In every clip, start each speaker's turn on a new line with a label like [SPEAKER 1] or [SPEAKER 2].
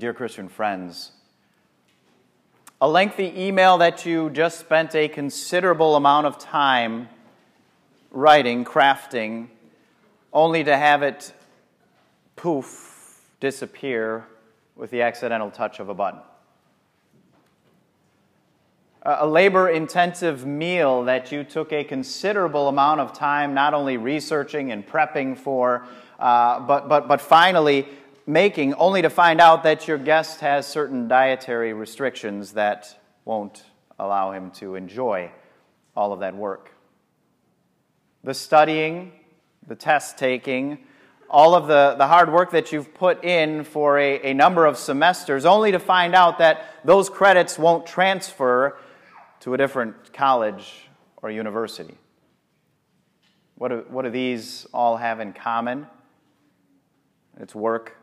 [SPEAKER 1] Dear Christian friends, a lengthy email that you just spent a considerable amount of time writing, crafting, only to have it poof, disappear with the accidental touch of a button. A labor intensive meal that you took a considerable amount of time not only researching and prepping for, uh, but, but, but finally making, only to find out that your guest has certain dietary restrictions that won't allow him to enjoy all of that work. The studying, the test taking, all of the, the hard work that you've put in for a, a number of semesters, only to find out that those credits won't transfer to a different college or university. What do, what do these all have in common? It's work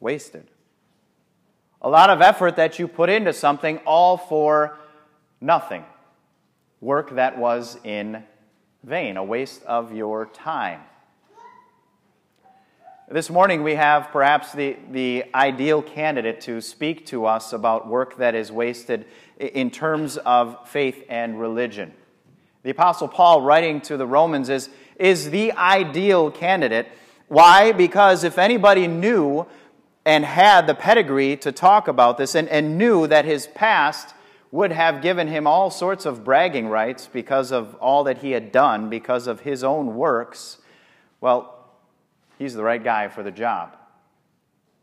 [SPEAKER 1] wasted. A lot of effort that you put into something, all for nothing. Work that was in vain, a waste of your time. This morning, we have perhaps the, the ideal candidate to speak to us about work that is wasted in terms of faith and religion. The Apostle Paul, writing to the Romans, is, is the ideal candidate. Why? Because if anybody knew and had the pedigree to talk about this and, and knew that his past would have given him all sorts of bragging rights because of all that he had done, because of his own works, well, he's the right guy for the job.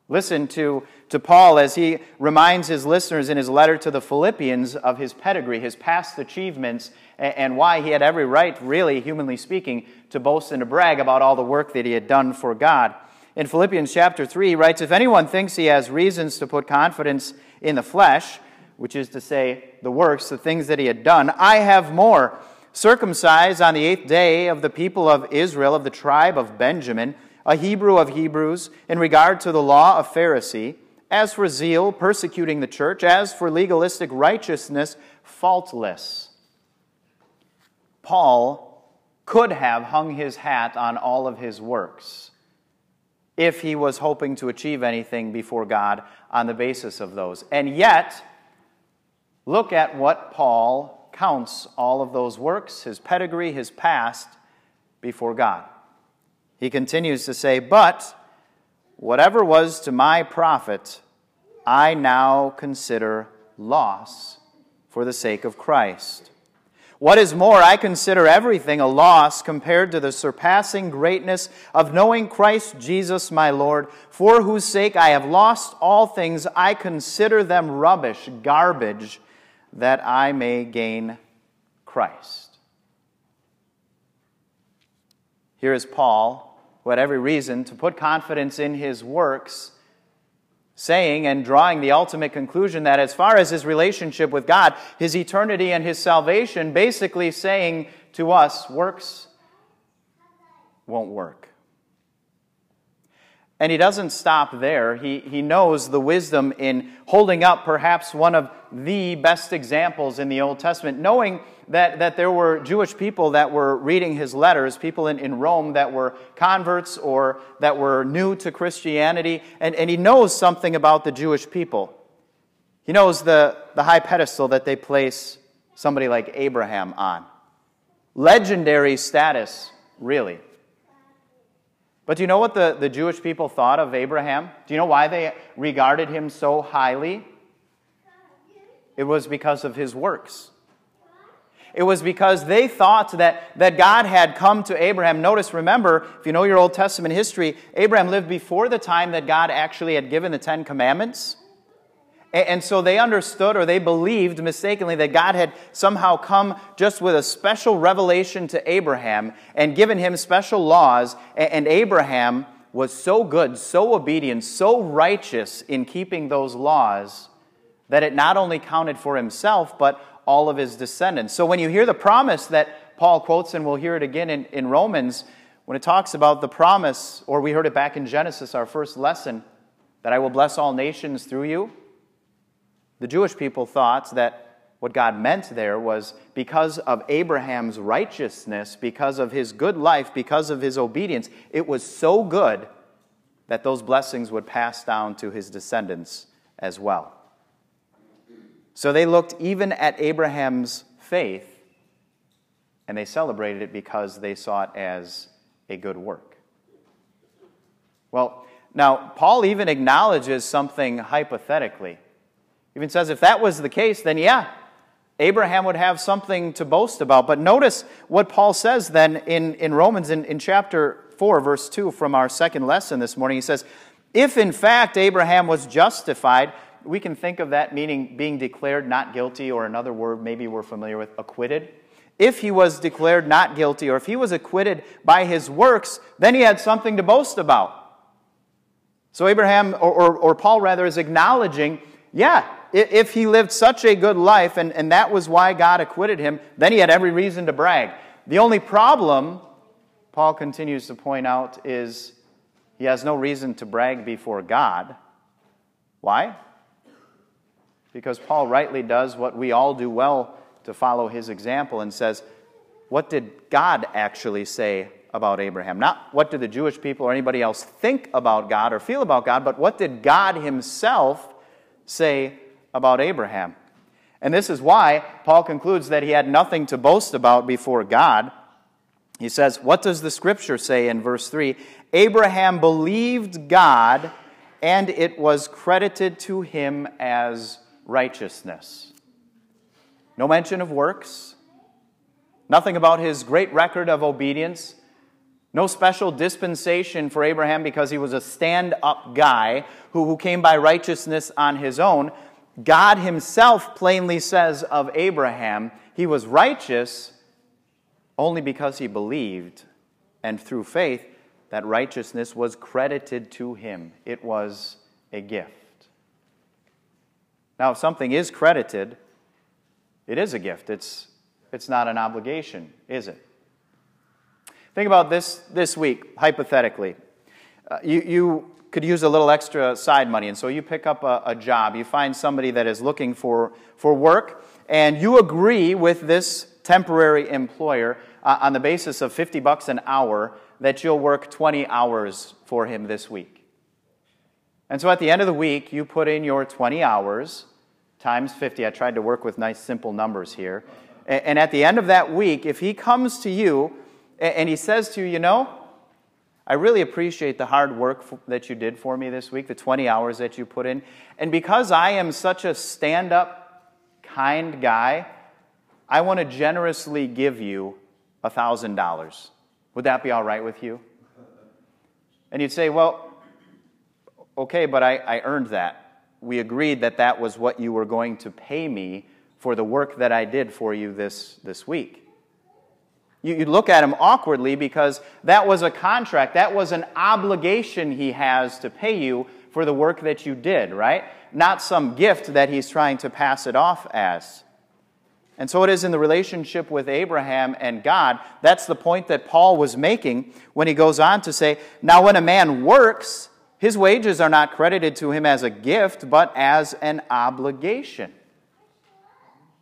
[SPEAKER 1] Listen to, to Paul as he reminds his listeners in his letter to the Philippians of his pedigree, his past achievements, and, and why he had every right, really, humanly speaking, to boast and to brag about all the work that he had done for God. In Philippians chapter 3, he writes If anyone thinks he has reasons to put confidence in the flesh, which is to say, the works, the things that he had done, I have more. Circumcised on the eighth day of the people of Israel, of the tribe of Benjamin, a Hebrew of Hebrews, in regard to the law, a Pharisee, as for zeal, persecuting the church, as for legalistic righteousness, faultless. Paul could have hung his hat on all of his works if he was hoping to achieve anything before God on the basis of those. And yet, look at what Paul counts all of those works, his pedigree, his past, before God. He continues to say, But whatever was to my profit, I now consider loss for the sake of Christ. What is more, I consider everything a loss compared to the surpassing greatness of knowing Christ Jesus my Lord, for whose sake I have lost all things. I consider them rubbish, garbage, that I may gain Christ. Here is Paul who had every reason to put confidence in his works, saying and drawing the ultimate conclusion that as far as his relationship with God, his eternity and his salvation, basically saying to us, works won't work. And he doesn't stop there. He, he knows the wisdom in holding up perhaps one of the best examples in the Old Testament, knowing that, that there were Jewish people that were reading his letters, people in, in Rome that were converts or that were new to Christianity, and, and he knows something about the Jewish people. He knows the, the high pedestal that they place somebody like Abraham on. Legendary status, really. But do you know what the, the Jewish people thought of Abraham? Do you know why they regarded him so highly? It was because of his works. It was because they thought that, that God had come to Abraham. Notice, remember, if you know your Old Testament history, Abraham lived before the time that God actually had given the Ten Commandments. And so they understood or they believed mistakenly that God had somehow come just with a special revelation to Abraham and given him special laws. And Abraham was so good, so obedient, so righteous in keeping those laws that it not only counted for himself, but all of his descendants. So when you hear the promise that Paul quotes, and we'll hear it again in, in Romans, when it talks about the promise, or we heard it back in Genesis, our first lesson, that I will bless all nations through you the Jewish people thought that what God meant there was because of Abraham's righteousness, because of his good life, because of his obedience, it was so good that those blessings would pass down to his descendants as well. So they looked even at Abraham's faith and they celebrated it because they saw it as a good work. Well, now, Paul even acknowledges something hypothetically. Even says if that was the case, then yeah, Abraham would have something to boast about. But notice what Paul says then in, in Romans in, in chapter 4, verse 2, from our second lesson this morning. He says, If in fact Abraham was justified, we can think of that meaning being declared not guilty, or another word maybe we're familiar with, acquitted. If he was declared not guilty, or if he was acquitted by his works, then he had something to boast about. So Abraham, or, or, or Paul rather, is acknowledging, yeah, if he lived such a good life and, and that was why God acquitted him, then he had every reason to brag. The only problem, Paul continues to point out, is he has no reason to brag before God. Why? Because Paul rightly does what we all do well to follow his example and says, What did God actually say about Abraham? Not what did the Jewish people or anybody else think about God or feel about God, but what did God himself say about Abraham. And this is why Paul concludes that he had nothing to boast about before God. He says, What does the scripture say in verse 3? Abraham believed God, and it was credited to him as righteousness. No mention of works, nothing about his great record of obedience, no special dispensation for Abraham because he was a stand up guy who, who came by righteousness on his own. God himself plainly says of Abraham, he was righteous only because he believed, and through faith, that righteousness was credited to him. It was a gift. Now, if something is credited, it is a gift. It's, it's not an obligation, is it? Think about this this week, hypothetically. Uh, you, you could use a little extra side money. And so you pick up a, a, job, you find somebody that is looking for, for work, and you agree with this temporary employer uh, on the basis of 50 bucks an hour that you'll work 20 hours for him this week. And so at the end of the week, you put in your 20 hours times 50. I tried to work with nice simple numbers here. And at the end of that week, if he comes to you and he says to you, you know, I really appreciate the hard work that you did for me this week, the 20 hours that you put in. And because I am such a stand up, kind guy, I want to generously give you $1,000. Would that be all right with you? And you'd say, Well, okay, but I, I earned that. We agreed that that was what you were going to pay me for the work that I did for you this, this week. You, would look at him awkwardly because that was a contract, that was an obligation he has to pay you for the work that you did, right? Not some gift that he's trying to pass it off as. And so it is in the relationship with Abraham and God. That's the point that Paul was making when he goes on to say, Now, when a man works, his wages are not credited to him as a gift, but as an obligation.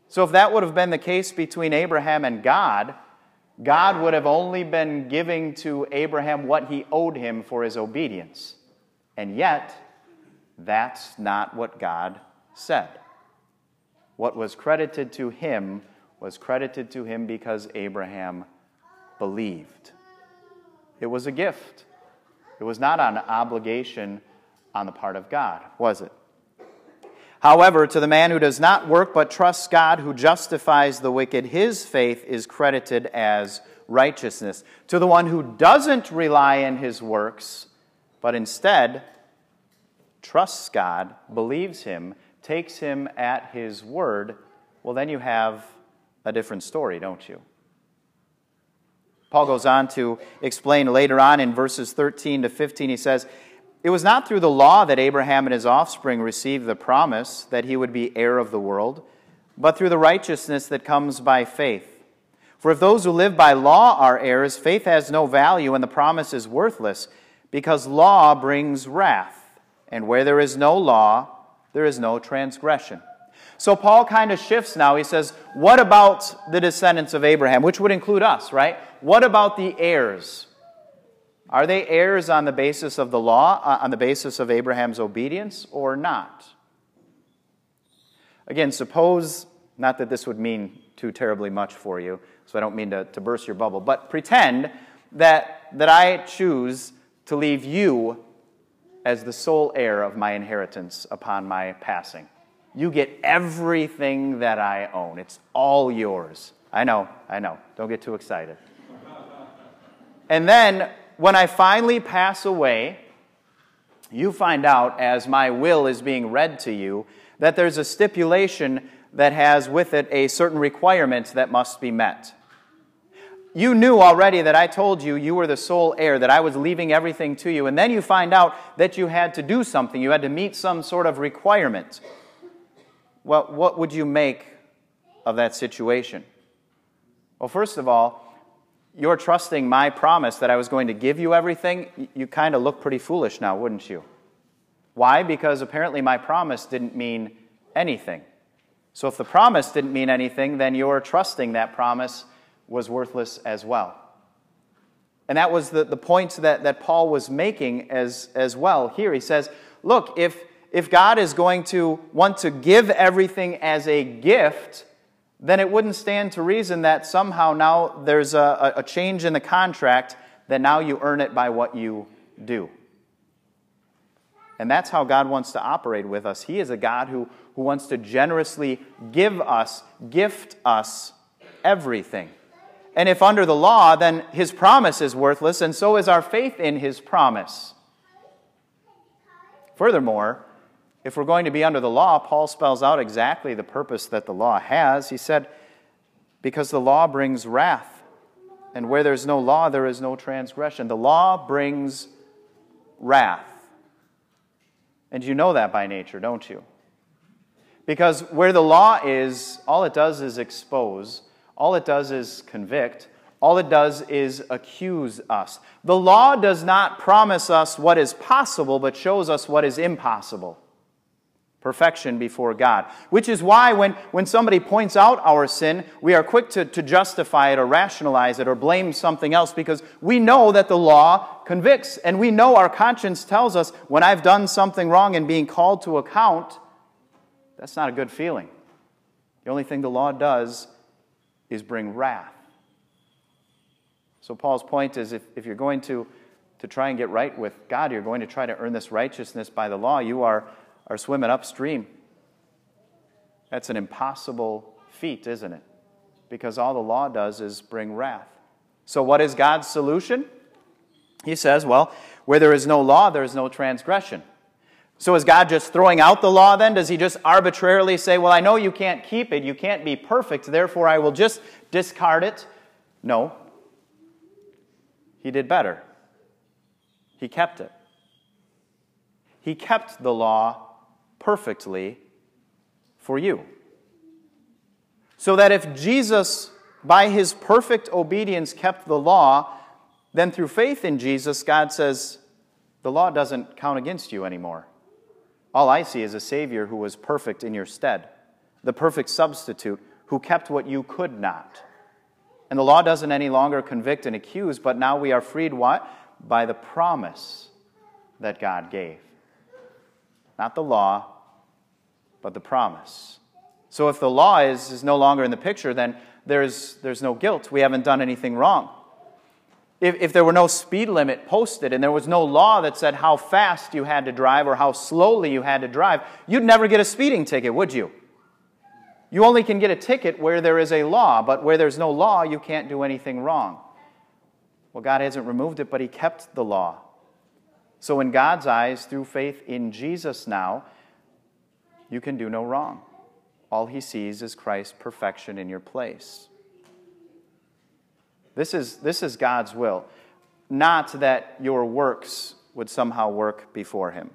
[SPEAKER 1] So, if that would have been the case between Abraham and God, God would have only been giving to Abraham what he owed him for his obedience. And yet, that's not what God said. What was credited to him was credited to him because Abraham believed. It was a gift. It was not an obligation on the part of God, was it? However, to the man who does not work but trusts God who justifies the wicked, his faith is credited as righteousness. To the one who doesn't rely on his works, but instead trusts God, believes him, takes him at his word, well, then you have a different story, don't you? Paul goes on to explain later on in verses 13 to 15. He says, it was not through the law that Abraham and his offspring received the promise that he would be heir of the world, but through the righteousness that comes by faith. For if those who live by law are heirs, faith has no value and the promise is worthless, because law brings wrath. And where there is no law, there is no transgression. So Paul kind of shifts now. He says, What about the descendants of Abraham, which would include us, right? What about the heirs? Are they heirs on the basis of the law, uh, on the basis of Abraham's obedience, or not? Again, suppose, not that this would mean too terribly much for you, so I don't mean to, to burst your bubble, but pretend that, that I choose to leave you as the sole heir of my inheritance upon my passing. You get everything that I own, it's all yours. I know, I know. Don't get too excited. and then when I finally pass away, you find out as my will is being read to you that there's a stipulation that has with it a certain requirement that must be met. You knew already that I told you you were the sole heir, that I was leaving everything to you, and then you find out that you had to do something. You had to meet some sort of requirement. Well, what would you make of that situation? Well, first of all, you're trusting my promise that I was going to give you everything. You kind of look pretty foolish now, wouldn't you? Why? Because apparently my promise didn't mean anything. So if the promise didn't mean anything, then your trusting that promise was worthless as well. And that was the, the point that, that Paul was making as, as well here. He says, look, if, if God is going to want to give everything as a gift, then it wouldn't stand to reason that somehow now there's a, a change in the contract that now you earn it by what you do. And that's how God wants to operate with us. He is a God who, who wants to generously give us, gift us everything. And if under the law, then his promise is worthless, and so is our faith in his promise. Furthermore, if we're going to be under the law, Paul spells out exactly the purpose that the law has. He said, Because the law brings wrath, and where there's no law, there is no transgression. The law brings wrath. And you know that by nature, don't you? Because where the law is, all it does is expose, all it does is convict, all it does is accuse us. The law does not promise us what is possible, but shows us what is impossible perfection before God. Which is why when, when somebody points out our sin, we are quick to, to justify it or rationalize it or blame something else because we know that the law convicts and we know our conscience tells us when I've done something wrong and being called to account, that's not a good feeling. The only thing the law does is bring wrath. So Paul's point is if, if you're going to, to try and get right with God, you're going to try to earn this righteousness by the law, you are are swimming upstream. That's an impossible feat, isn't it? Because all the law does is bring wrath. So, what is God's solution? He says, well, where there is no law, there is no transgression. So, is God just throwing out the law then? Does he just arbitrarily say, well, I know you can't keep it, you can't be perfect, therefore I will just discard it? No. He did better. He kept it. He kept the law perfectly for you. So that if Jesus, by his perfect obedience, kept the law, then through faith in Jesus, God says, the law doesn't count against you anymore. All I see is a Savior who was perfect in your stead, the perfect substitute who kept what you could not. And the law doesn't any longer convict and accuse, but now we are freed what? By the promise that God gave. Not the law, but the promise. So if the law is, is no longer in the picture, then there's, there's no guilt. We haven't done anything wrong. If, if there were no speed limit posted and there was no law that said how fast you had to drive or how slowly you had to drive, you'd never get a speeding ticket, would you? You only can get a ticket where there is a law, but where there's no law, you can't do anything wrong. Well, God hasn't removed it, but He kept the law. So, in God's eyes, through faith in Jesus now, you can do no wrong. All he sees is Christ's perfection in your place. This is, this is God's will, not that your works would somehow work before him.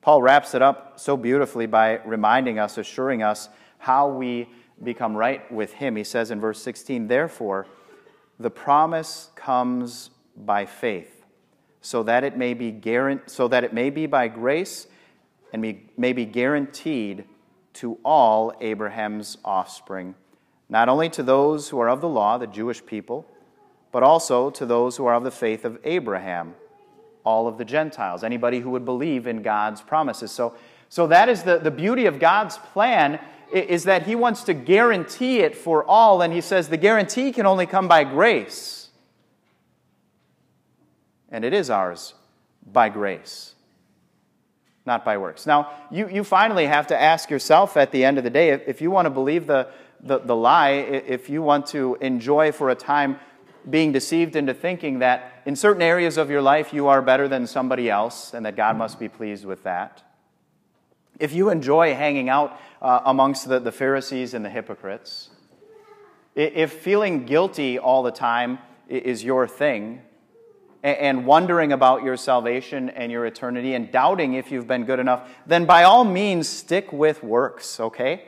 [SPEAKER 1] Paul wraps it up so beautifully by reminding us, assuring us how we become right with him. He says in verse 16, Therefore, the promise comes by faith, so that it may be guarant- so that it may be by grace and may be guaranteed to all Abraham's offspring, not only to those who are of the law, the Jewish people, but also to those who are of the faith of Abraham, all of the Gentiles, anybody who would believe in God's promises. So, so that is the, the beauty of God's plan is that he wants to guarantee it for all, and he says the guarantee can only come by grace. And it is ours by grace, not by works. Now, you, you finally have to ask yourself at the end of the day if, if you want to believe the, the, the lie, if you want to enjoy for a time being deceived into thinking that in certain areas of your life you are better than somebody else and that God must be pleased with that. If you enjoy hanging out uh, amongst the, the Pharisees and the hypocrites, if feeling guilty all the time is your thing, and wondering about your salvation and your eternity and doubting if you've been good enough, then by all means stick with works, okay?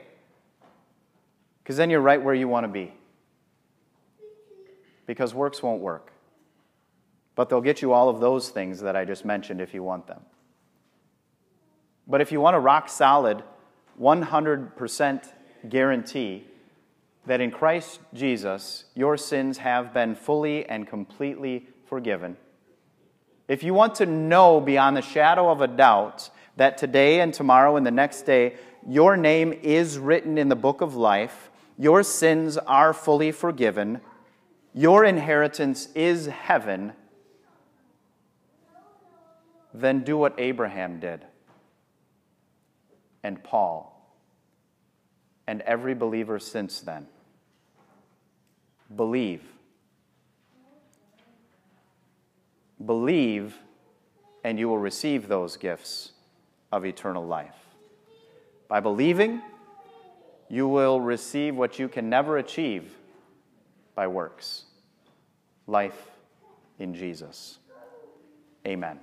[SPEAKER 1] Because then you're right where you want to be because works won't work. But they'll get you all of those things that I just mentioned if you want them. But if you want a rock solid, 100% guarantee that in Christ Jesus your sins have been fully and completely forgiven, if you want to know beyond the shadow of a doubt that today and tomorrow and the next day your name is written in the book of life, your sins are fully forgiven, your inheritance is heaven, then do what Abraham did, and Paul, and every believer since then. Believe. Believe, and you will receive those gifts of eternal life. By believing, you will receive what you can never achieve by works life in Jesus. Amen.